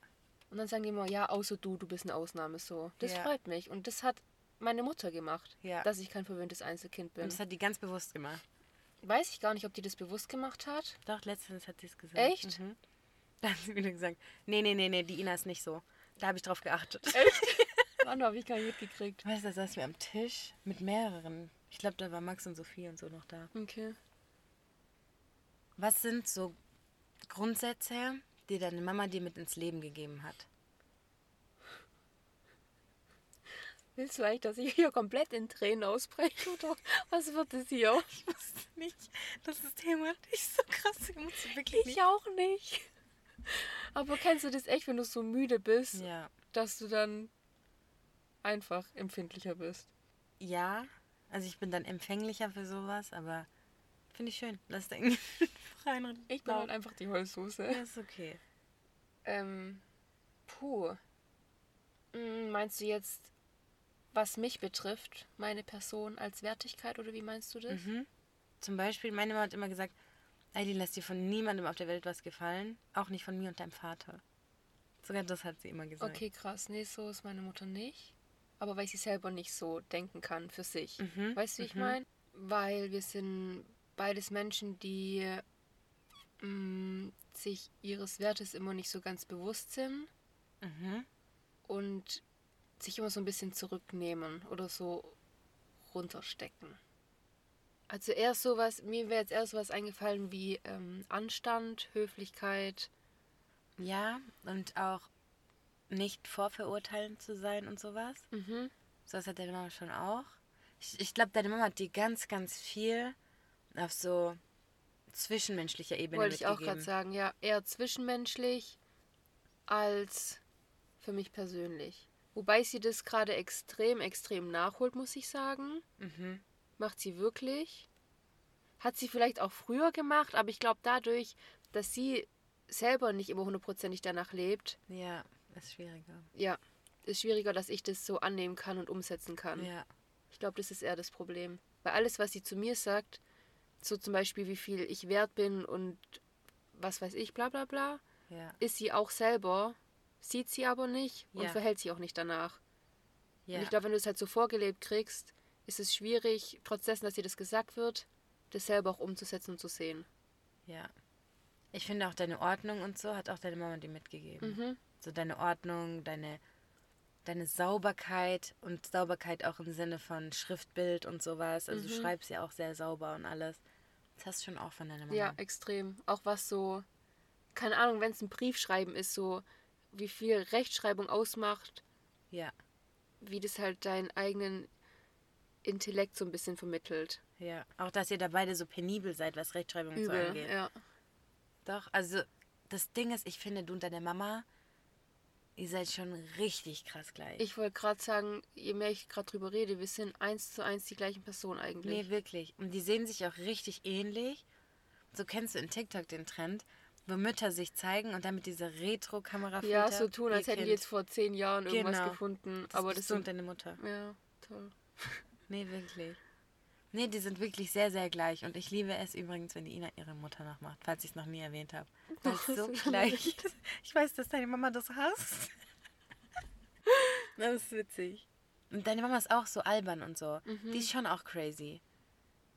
Speaker 2: Und dann sagen die immer, ja, außer du, du bist eine Ausnahme so. Das
Speaker 1: Ja.
Speaker 2: freut mich. Und das hat meine Mutter gemacht,
Speaker 1: Ja.
Speaker 2: dass ich kein verwöhntes Einzelkind bin.
Speaker 1: Und das hat die ganz bewusst gemacht.
Speaker 2: Weiß ich gar nicht, ob die das bewusst gemacht hat.
Speaker 1: Doch, letztens hat sie es gesagt.
Speaker 2: Echt?
Speaker 1: Mhm. Da hat sie wieder gesagt, nee, nee, nee, nee, die Ina ist nicht so. Da habe ich drauf geachtet.
Speaker 2: Wann habe ich gar nicht mitgekriegt.
Speaker 1: Weißt du, da saßen wir am Tisch mit mehreren. Ich glaube, da war Max und Sophie und so noch da.
Speaker 2: Okay.
Speaker 1: Was sind so Grundsätze, die deine Mama dir mit ins Leben gegeben hat?
Speaker 2: Willst du eigentlich, dass ich hier komplett in Tränen ausbreche? Oder was wird es hier?
Speaker 1: Ich wusste nicht, dass das Thema nicht so krass ist. Ich wirklich
Speaker 2: Ich auch nicht. Aber kennst du das echt, wenn du so müde bist,
Speaker 1: Ja.
Speaker 2: dass du dann einfach empfindlicher bist?
Speaker 1: Ja, also ich bin dann empfänglicher für sowas, aber finde ich schön. Lass den freien
Speaker 2: Ich bin halt einfach die Heulsoße.
Speaker 1: Ja, ist okay.
Speaker 2: Ähm, puh. Hm, Meinst du jetzt, was mich betrifft, meine Person als Wertigkeit oder wie meinst du das?
Speaker 1: Mhm. Zum Beispiel, meine Mama hat immer gesagt, Eileen, lass dir von niemandem auf der Welt was gefallen, auch nicht von mir und deinem Vater. Sogar das hat sie immer gesagt.
Speaker 2: Okay, krass. Nee, so ist meine Mutter nicht. Aber weil sie selber nicht so denken kann für sich.
Speaker 1: Mhm,
Speaker 2: Weißt du, wie ich
Speaker 1: mhm.
Speaker 2: meine? Weil wir sind beides Menschen, die mh, sich ihres Wertes immer nicht so ganz bewusst sind
Speaker 1: Mhm.
Speaker 2: und sich immer so ein bisschen zurücknehmen oder so runterstecken. Also eher sowas, mir wäre jetzt eher sowas eingefallen wie ähm, Anstand, Höflichkeit.
Speaker 1: Ja, und auch nicht vorverurteilend zu sein und sowas.
Speaker 2: Mhm.
Speaker 1: Sowas hat deine Mama schon auch. Ich, ich glaube, deine Mama hat dir ganz, ganz viel auf so zwischenmenschlicher Ebene
Speaker 2: Wollte ich auch gerade sagen, ja, eher zwischenmenschlich als für mich persönlich. Wobei sie das gerade extrem, extrem nachholt, muss ich sagen.
Speaker 1: Mhm.
Speaker 2: Macht sie wirklich. Hat sie vielleicht auch früher gemacht, aber ich glaube dadurch, dass sie selber nicht immer hundertprozentig danach lebt,
Speaker 1: Ja, ist schwieriger.
Speaker 2: ja, ist schwieriger, dass ich das so annehmen kann und umsetzen kann.
Speaker 1: Ja.
Speaker 2: Ich glaube, das ist eher das Problem. Weil alles, was sie zu mir sagt, so zum Beispiel, wie viel ich wert bin und was weiß ich, bla bla bla,
Speaker 1: Ja.
Speaker 2: ist sie auch selber, sieht sie aber nicht und
Speaker 1: Ja.
Speaker 2: verhält sich auch nicht danach.
Speaker 1: Ja.
Speaker 2: Und ich glaube, wenn du es halt so vorgelebt kriegst, ist es schwierig, trotz dessen, dass dir das gesagt wird, das selber auch umzusetzen und zu sehen.
Speaker 1: ja. Ich finde auch deine Ordnung und so hat auch deine Mama dir mitgegeben.
Speaker 2: Mhm.
Speaker 1: So deine Ordnung, deine, deine Sauberkeit und Sauberkeit auch im Sinne von Schriftbild und sowas. Also du
Speaker 2: Mhm.
Speaker 1: schreibst ja auch sehr sauber und alles. Das hast du schon auch von deiner Mama.
Speaker 2: Ja, extrem. Auch was so, keine Ahnung, wenn es ein Briefschreiben ist, so wie viel Rechtschreibung ausmacht,
Speaker 1: Ja,
Speaker 2: wie das halt deinen eigenen Intellekt so ein bisschen vermittelt.
Speaker 1: ja. Auch dass ihr da beide so penibel seid, was Rechtschreibung und so
Speaker 2: Übel,
Speaker 1: angeht.
Speaker 2: ja.
Speaker 1: Doch, also das Ding ist, ich finde, du und deine Mama, ihr seid schon richtig krass gleich.
Speaker 2: Ich wollte gerade sagen, je mehr ich gerade drüber rede, wir sind eins zu eins die gleichen Person eigentlich.
Speaker 1: Nee, wirklich. Und die sehen sich auch richtig ähnlich. So kennst du in TikTok den Trend, wo Mütter sich zeigen und dann mit dieser Retro-Kamera
Speaker 2: ja, so tun, als hätten die jetzt vor zehn Jahren irgendwas
Speaker 1: Genau.
Speaker 2: gefunden.
Speaker 1: das
Speaker 2: aber das sind,
Speaker 1: deine Mutter.
Speaker 2: Ja, toll.
Speaker 1: Nee, wirklich. Nee, die sind wirklich sehr, sehr gleich. Und ich liebe es übrigens, wenn die Ina ihre Mutter nachmacht, falls ich es noch nie erwähnt habe. Weil es so
Speaker 2: das ist
Speaker 1: gleich ist. Ich weiß, dass deine Mama das hasst. Das ist witzig. Und deine Mama ist auch so albern und so.
Speaker 2: Mhm.
Speaker 1: Die ist schon auch crazy.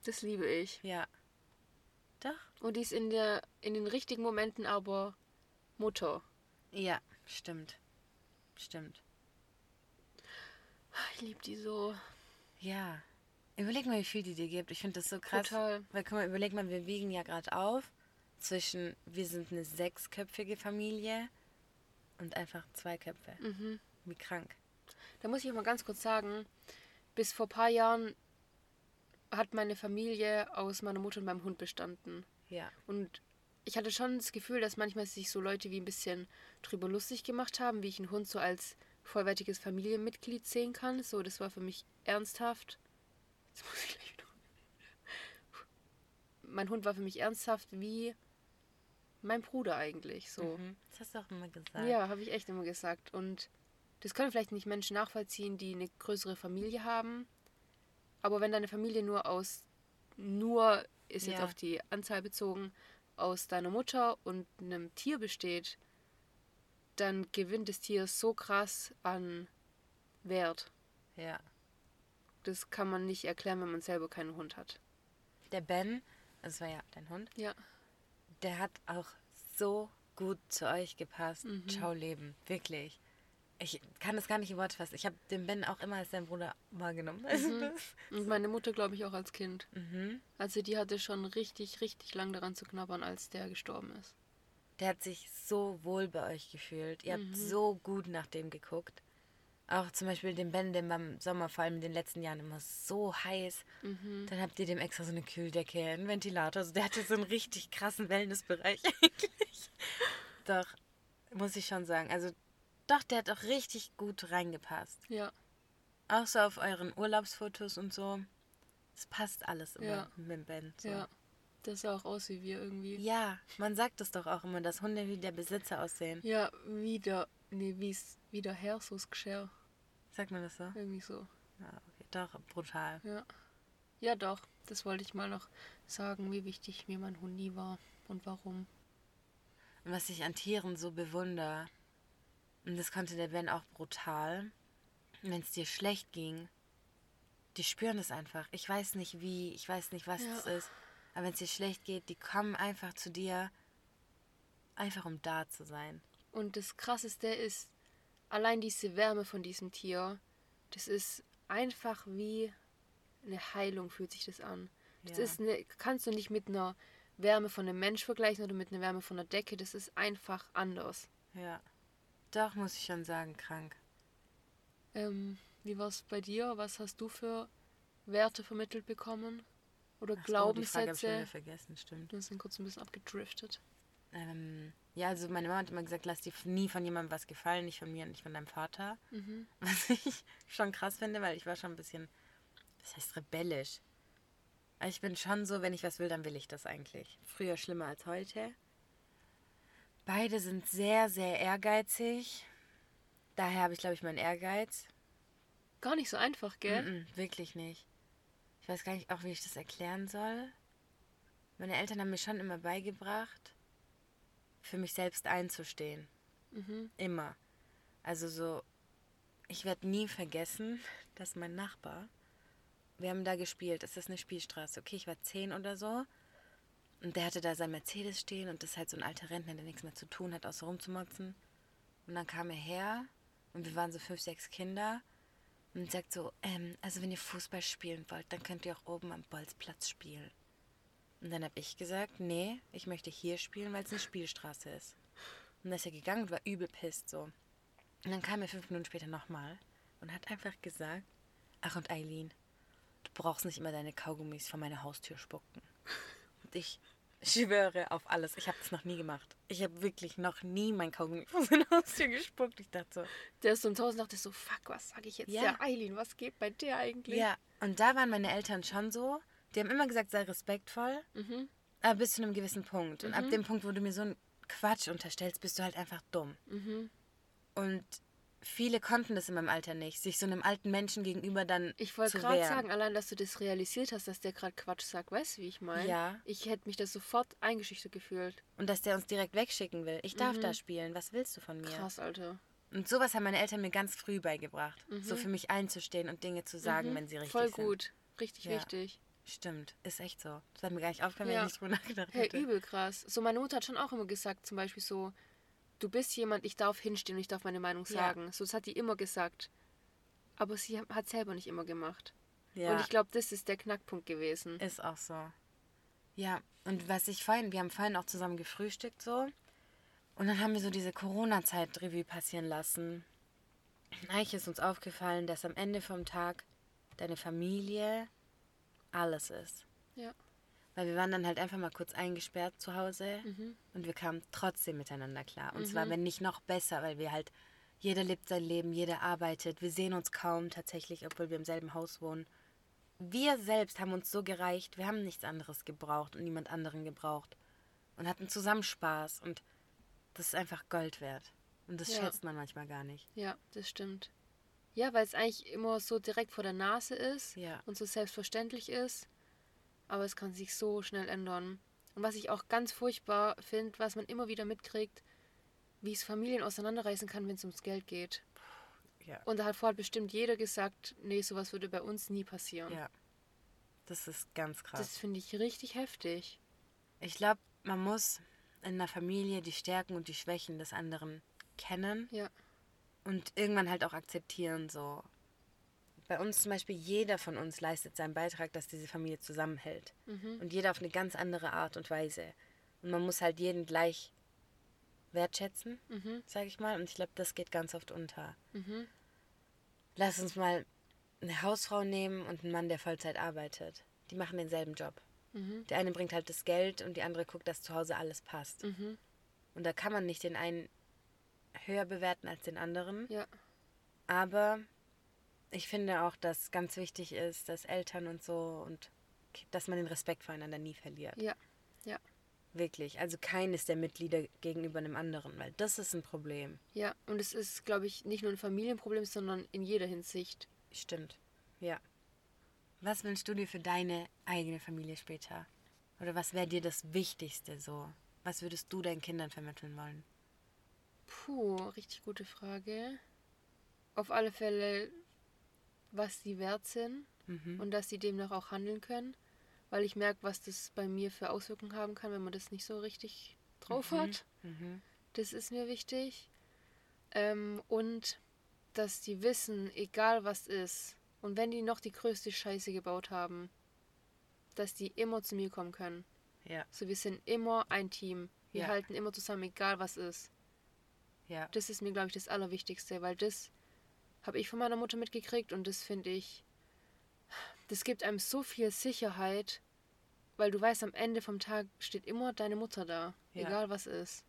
Speaker 2: Das liebe ich.
Speaker 1: Ja. Doch?
Speaker 2: Und die ist in, der, in den richtigen Momenten aber Mutter.
Speaker 1: Ja, stimmt. Stimmt.
Speaker 2: Ich liebe die so.
Speaker 1: Ja. Überleg mal, wie viel die dir gibt. Ich finde das so krass.
Speaker 2: Total.
Speaker 1: Weil, guck mal, überleg mal, wir wiegen ja gerade auf zwischen, wir sind eine sechsköpfige Familie und einfach zwei Köpfe.
Speaker 2: Mhm.
Speaker 1: Wie krank.
Speaker 2: Da muss ich mal ganz kurz sagen, bis vor ein paar Jahren hat meine Familie aus meiner Mutter und meinem Hund bestanden.
Speaker 1: Ja.
Speaker 2: Und ich hatte schon das Gefühl, dass manchmal sich so Leute wie ein bisschen drüber lustig gemacht haben, wie ich einen Hund so als vollwertiges Familienmitglied sehen kann. So, das war für mich ernsthaft. Jetzt muss ich gleich wieder. Mein Hund war für mich ernsthaft wie mein Bruder eigentlich. So.
Speaker 1: Mhm. Das hast du auch immer gesagt.
Speaker 2: Ja, habe ich echt immer gesagt. Und das können vielleicht nicht Menschen nachvollziehen, die eine größere Familie haben. Aber wenn deine Familie nur aus nur, ist jetzt
Speaker 1: Ja.
Speaker 2: auf die Anzahl bezogen, aus deiner Mutter und einem Tier besteht, dann gewinnt das Tier so krass an Wert.
Speaker 1: Ja.
Speaker 2: Das kann man nicht erklären, wenn man selber keinen Hund hat.
Speaker 1: Der Ben, das war ja dein Hund,
Speaker 2: Ja.
Speaker 1: der hat auch so gut zu euch gepasst.
Speaker 2: Mhm.
Speaker 1: Ciao Leben, wirklich. Ich kann das gar nicht in Worte fassen. Ich habe den Ben auch immer als dein Bruder wahrgenommen.
Speaker 2: Mhm. Und meine Mutter, glaube ich, auch als Kind.
Speaker 1: mhm.
Speaker 2: Also die hatte schon richtig, richtig lang daran zu knabbern, als der gestorben ist.
Speaker 1: Der hat sich so wohl bei euch gefühlt. Ihr
Speaker 2: Mhm.
Speaker 1: habt so gut nach dem geguckt. Auch zum Beispiel den Ben, den beim Sommer, vor allem in den letzten Jahren immer so heiß.
Speaker 2: Mhm.
Speaker 1: Dann habt ihr dem extra so eine Kühldecke, einen Ventilator. Also der hatte so einen richtig krassen Wellnessbereich eigentlich. Doch, muss ich schon sagen. Also doch, der hat auch richtig gut reingepasst.
Speaker 2: Ja,
Speaker 1: Auch so auf euren Urlaubsfotos und so. Es passt alles immer
Speaker 2: Ja.
Speaker 1: mit dem Ben. So.
Speaker 2: ja. Das sah auch aus wie wir irgendwie.
Speaker 1: Ja, man sagt es doch auch immer, dass Hunde wie der Besitzer aussehen.
Speaker 2: Ja, wieder, nee, wie's, wieder her, so's Geschirr.
Speaker 1: Sagt man das so?
Speaker 2: Irgendwie so.
Speaker 1: Ja, okay. Doch, brutal.
Speaker 2: Ja. Ja, doch. Das wollte ich mal noch sagen, wie wichtig mir mein Hundi war und warum.
Speaker 1: Und was ich an Tieren so bewundere, und das konnte der Ben auch brutal, wenn es dir schlecht ging, die spüren es einfach. Ich weiß nicht wie, ich weiß nicht, was
Speaker 2: Ja.
Speaker 1: es ist, aber wenn es dir schlecht geht, die kommen einfach zu dir, einfach um da zu sein.
Speaker 2: Und das Krasseste ist, allein diese Wärme von diesem Tier, das ist einfach wie eine Heilung, fühlt sich das an. Das
Speaker 1: Ja.
Speaker 2: ist eine, kannst du nicht mit einer Wärme von einem Mensch vergleichen oder mit einer Wärme von einer Decke. Das ist einfach anders.
Speaker 1: Ja. Doch, muss ich schon sagen, krank.
Speaker 2: Ähm, wie war es bei dir? Was hast du für Werte vermittelt bekommen? Oder
Speaker 1: Ach so, die Frage habe ich
Speaker 2: Glaubenssätze?
Speaker 1: vergessen, stimmt.
Speaker 2: Wir sind kurz ein bisschen abgedriftet.
Speaker 1: Ähm, ja, also meine Mama hat immer gesagt, lass dir nie von jemandem was gefallen, nicht von mir und nicht von deinem Vater.
Speaker 2: Mhm.
Speaker 1: Was ich schon krass finde, weil ich war schon ein bisschen, das heißt rebellisch. Aber ich bin schon so, wenn ich was will, dann will ich das eigentlich. Früher schlimmer als heute. Beide sind sehr, sehr ehrgeizig. Daher habe ich, glaube ich, meinen Ehrgeiz.
Speaker 2: Gar nicht so einfach, gell?
Speaker 1: Mm-mm, wirklich nicht. Ich weiß gar nicht auch, wie ich das erklären soll. Meine Eltern haben mir schon immer beigebracht, für mich selbst einzustehen.
Speaker 2: Mhm.
Speaker 1: Immer. Also so, ich werde nie vergessen, dass mein Nachbar, wir haben da gespielt, es ist eine Spielstraße, okay, ich war zehn oder so. Und der hatte da sein Mercedes stehen und das ist halt so ein alter Rentner, der nichts mehr zu tun hat, außer rumzumotzen. Und dann kam er her und wir waren so fünf, sechs Kinder und sagt so, ähm, also wenn ihr Fußball spielen wollt, dann könnt ihr auch oben am Bolzplatz spielen. Und dann habe ich gesagt, nee, ich möchte hier spielen, weil es eine Spielstraße ist. Und dann ist er gegangen und war übel pisst so. Und dann kam er fünf Minuten später nochmal und hat einfach gesagt, ach und Eileen, du brauchst nicht immer deine Kaugummis vor meine Haustür spucken. Und ich schwöre auf alles, ich habe das noch nie gemacht. Ich habe wirklich noch nie mein Kaugummi vor seine Haustür gespuckt. Ich dachte so,
Speaker 2: Der ist so ein Tausend dachte so, fuck, was sage ich jetzt
Speaker 1: Ja.
Speaker 2: der Eileen? Was geht bei dir eigentlich?
Speaker 1: ja. Und da waren meine Eltern schon so, die haben immer gesagt, sei respektvoll,
Speaker 2: Mhm.
Speaker 1: aber bis zu einem gewissen Punkt. Und ab dem Punkt, wo du mir so einen Quatsch unterstellst, bist du halt einfach dumm.
Speaker 2: Mhm.
Speaker 1: Und viele konnten das in meinem Alter nicht, sich so einem alten Menschen gegenüber dann
Speaker 2: Ich wollte gerade sagen, allein, dass du das realisiert hast, dass der gerade Quatsch sagt, weißt du, wie ich meine?
Speaker 1: Ja.
Speaker 2: Ich hätte mich da sofort eingeschüchtert gefühlt.
Speaker 1: Und dass der uns direkt wegschicken will. Ich darf da spielen. Was willst du von mir?
Speaker 2: Mhm. Krass, Alter.
Speaker 1: Und sowas haben meine Eltern mir ganz früh beigebracht. So für mich einzustehen und Dinge zu sagen,
Speaker 2: Mhm.
Speaker 1: wenn sie richtig
Speaker 2: Voll
Speaker 1: sind.
Speaker 2: gut. Richtig
Speaker 1: Ja.
Speaker 2: wichtig.
Speaker 1: Stimmt, ist echt so. Das hat mir gar nicht aufgefallen,
Speaker 2: Ja.
Speaker 1: wenn ich nicht drüber nachgedacht
Speaker 2: Hey,
Speaker 1: hätte.
Speaker 2: übel krass. So, meine Mutter hat schon auch immer gesagt, zum Beispiel so, du bist jemand, ich darf hinstehen und ich darf meine Meinung
Speaker 1: Ja.
Speaker 2: sagen. So, das hat die immer gesagt. Aber sie hat selber nicht immer gemacht.
Speaker 1: Ja,
Speaker 2: Und ich glaube, das ist der Knackpunkt gewesen.
Speaker 1: ist auch so. Ja, und was ich vorhin, wir haben vorhin auch zusammen gefrühstückt so. Und dann haben wir so diese Corona-Zeit Revue passieren lassen. Eigentlich ist uns aufgefallen, dass am Ende vom Tag deine Familie alles ist.
Speaker 2: Ja.
Speaker 1: Weil wir waren dann halt einfach mal kurz eingesperrt zu Hause
Speaker 2: Mhm.
Speaker 1: und wir kamen trotzdem miteinander klar. Und zwar, wenn nicht noch besser, weil wir halt, jeder lebt sein Leben, jeder arbeitet. Wir sehen uns kaum tatsächlich, obwohl wir im selben Haus wohnen. Wir selbst haben uns so gereicht, wir haben nichts anderes gebraucht und niemand anderen gebraucht. Und hatten zusammen Spaß und das ist einfach Gold wert. Und das
Speaker 2: Ja.
Speaker 1: schätzt man manchmal gar nicht.
Speaker 2: Ja, das stimmt. Ja, weil es eigentlich immer so direkt vor der Nase ist
Speaker 1: Ja.
Speaker 2: und so selbstverständlich ist. aber es kann sich so schnell ändern. Und was ich auch ganz furchtbar finde, was man immer wieder mitkriegt, wie es Familien auseinanderreißen kann, wenn es ums Geld geht.
Speaker 1: Ja.
Speaker 2: Und da hat vorher bestimmt jeder gesagt, nee, sowas würde bei uns nie passieren.
Speaker 1: Ja. Das ist ganz krass.
Speaker 2: Das finde ich richtig heftig.
Speaker 1: Ich glaube, man muss in einer Familie die Stärken und die Schwächen des anderen kennen
Speaker 2: Ja.
Speaker 1: Und irgendwann halt auch akzeptieren. So. Bei uns zum Beispiel, jeder von uns leistet seinen Beitrag, dass diese Familie zusammenhält.
Speaker 2: Mhm.
Speaker 1: Und jeder auf eine ganz andere Art und Weise. Und man muss halt jeden gleich wertschätzen,
Speaker 2: Mhm.
Speaker 1: sage ich mal. Und ich glaube, das geht ganz oft unter.
Speaker 2: Mhm.
Speaker 1: Lass uns mal eine Hausfrau nehmen und einen Mann, der Vollzeit arbeitet. Die machen denselben Job.
Speaker 2: Mhm.
Speaker 1: Der eine bringt halt das Geld und die andere guckt, dass zu Hause alles passt.
Speaker 2: Mhm.
Speaker 1: Und da kann man nicht den einen höher bewerten als den anderen.
Speaker 2: Ja.
Speaker 1: Aber ich finde auch, dass ganz wichtig ist, dass Eltern und so und dass man den Respekt voreinander nie verliert.
Speaker 2: Ja. Ja.
Speaker 1: Wirklich. Also keines der Mitglieder gegenüber einem anderen, weil das ist ein Problem.
Speaker 2: Ja. Und es ist, glaube ich, nicht nur ein Familienproblem, sondern in jeder Hinsicht.
Speaker 1: Stimmt. Ja. Was wünschst du dir für deine eigene Familie später? Oder was wäre dir das Wichtigste so? Was würdest du deinen Kindern vermitteln wollen?
Speaker 2: Puh, richtig gute Frage. Auf alle Fälle, was sie wert sind
Speaker 1: Mhm.
Speaker 2: und dass sie demnach auch handeln können, weil ich merke, was das bei mir für Auswirkungen haben kann, wenn man das nicht so richtig drauf hat.
Speaker 1: Mhm.
Speaker 2: Das ist mir wichtig. Ähm, und dass die wissen, egal was ist, und wenn die noch die größte Scheiße gebaut haben, dass die immer zu mir kommen können.
Speaker 1: Ja,
Speaker 2: So, wir sind immer ein Team. Wir
Speaker 1: Ja.
Speaker 2: halten immer zusammen, egal was ist.
Speaker 1: Ja,
Speaker 2: Das ist mir, glaube ich, das Allerwichtigste, weil das habe ich von meiner Mutter mitgekriegt und das finde ich, das gibt einem so viel Sicherheit, weil du weißt, am Ende vom Tag steht immer deine Mutter da,
Speaker 1: Ja.
Speaker 2: egal was ist.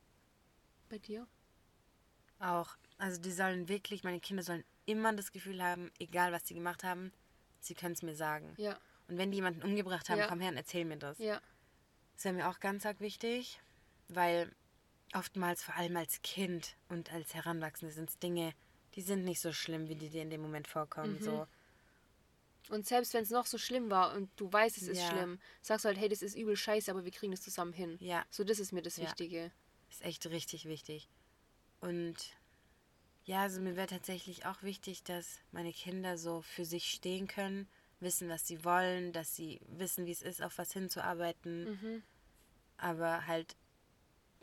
Speaker 2: Bei dir?
Speaker 1: auch. Also die sollen wirklich, meine Kinder sollen immer das Gefühl haben, egal was sie gemacht haben, sie können es mir sagen.
Speaker 2: Ja,
Speaker 1: Und wenn die jemanden umgebracht haben,
Speaker 2: Ja.
Speaker 1: komm her und erzähl mir das.
Speaker 2: ja,
Speaker 1: Das wäre mir auch ganz arg wichtig, weil oftmals, vor allem als Kind und als Heranwachsende, sind es Dinge, die sind nicht so schlimm, wie die dir in dem Moment vorkommen.
Speaker 2: Mhm.
Speaker 1: So.
Speaker 2: Und selbst wenn es noch so schlimm war und du weißt, es ist
Speaker 1: Ja.
Speaker 2: schlimm, sagst du halt, hey, das ist übel scheiße, aber wir kriegen das zusammen hin.
Speaker 1: Ja,
Speaker 2: So, das ist mir das
Speaker 1: Ja.
Speaker 2: Wichtige.
Speaker 1: ist echt richtig wichtig. Und ja, also mir wäre tatsächlich auch wichtig, dass meine Kinder so für sich stehen können, wissen, was sie wollen, dass sie wissen, wie es ist, auf was hinzuarbeiten.
Speaker 2: Mhm.
Speaker 1: aber halt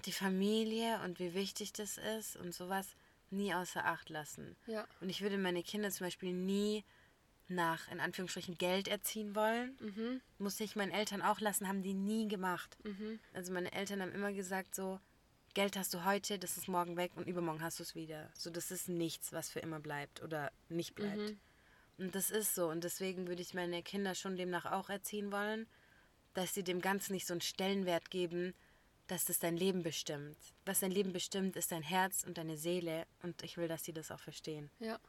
Speaker 1: die Familie und wie wichtig das ist und sowas nie außer Acht lassen.
Speaker 2: Ja.
Speaker 1: Und ich würde meine Kinder zum Beispiel nie nach, in Anführungsstrichen, Geld erziehen wollen.
Speaker 2: Mhm.
Speaker 1: Musste ich meinen Eltern auch lassen, haben die nie gemacht.
Speaker 2: Mhm.
Speaker 1: Also meine Eltern haben immer gesagt so, Geld hast du heute, das ist morgen weg und übermorgen hast du es wieder. So, das ist nichts, was für immer bleibt oder nicht bleibt.
Speaker 2: Mhm.
Speaker 1: Und das ist so. Und deswegen würde ich meine Kinder schon demnach auch erziehen wollen, dass sie dem Ganzen nicht so einen Stellenwert geben, dass das dein Leben bestimmt. Was dein Leben bestimmt, ist dein Herz und deine Seele. Und ich will, dass sie das auch verstehen.
Speaker 2: Ja.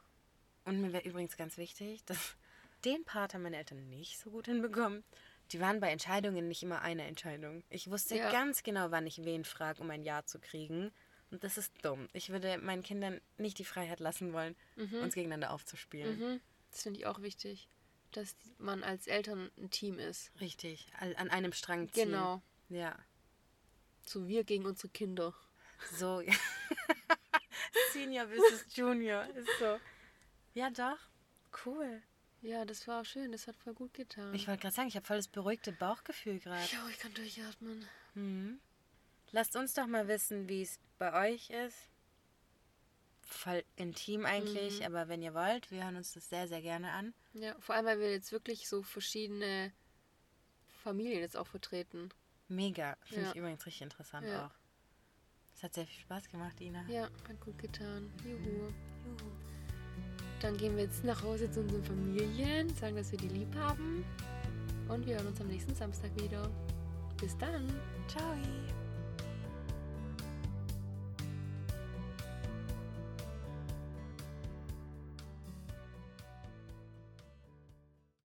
Speaker 1: Und mir wäre übrigens ganz wichtig, dass den Part haben meine Eltern nicht so gut hinbekommen. Die waren bei Entscheidungen nicht immer eine Entscheidung. Ich wusste
Speaker 2: Ja.
Speaker 1: ganz genau, wann ich wen frage, um ein Ja zu kriegen. Und das ist dumm. Ich würde meinen Kindern nicht die Freiheit lassen wollen, uns gegeneinander aufzuspielen.
Speaker 2: Mhm. Das finde ich auch wichtig, dass man als Eltern ein Team ist.
Speaker 1: Richtig, an einem Strang ziehen.
Speaker 2: Genau.
Speaker 1: Ja,
Speaker 2: So wir gegen unsere Kinder.
Speaker 1: so. ja. Senior versus Junior ist so. Ja, doch. Cool.
Speaker 2: Ja, das war auch schön. Das hat voll gut getan.
Speaker 1: Ich wollte gerade sagen, ich habe voll das beruhigte Bauchgefühl gerade.
Speaker 2: ja, ich kann durchatmen.
Speaker 1: Mhm. Lasst uns doch mal wissen, wie es bei euch ist. Voll intim eigentlich, aber wenn ihr wollt, wir hören uns das sehr, sehr gerne an.
Speaker 2: Ja, vor allem, weil wir jetzt wirklich so verschiedene Familien jetzt auch vertreten.
Speaker 1: Mega. Finde
Speaker 2: Ja.
Speaker 1: ich übrigens richtig interessant
Speaker 2: Ja.
Speaker 1: auch. Es hat sehr viel Spaß gemacht, Ina.
Speaker 2: Ja, hat gut getan. Juhu. Dann gehen wir jetzt nach Hause zu unseren Familien, sagen, dass wir die lieb haben. Und wir hören uns am nächsten Samstag wieder. Bis dann.
Speaker 1: Ciao.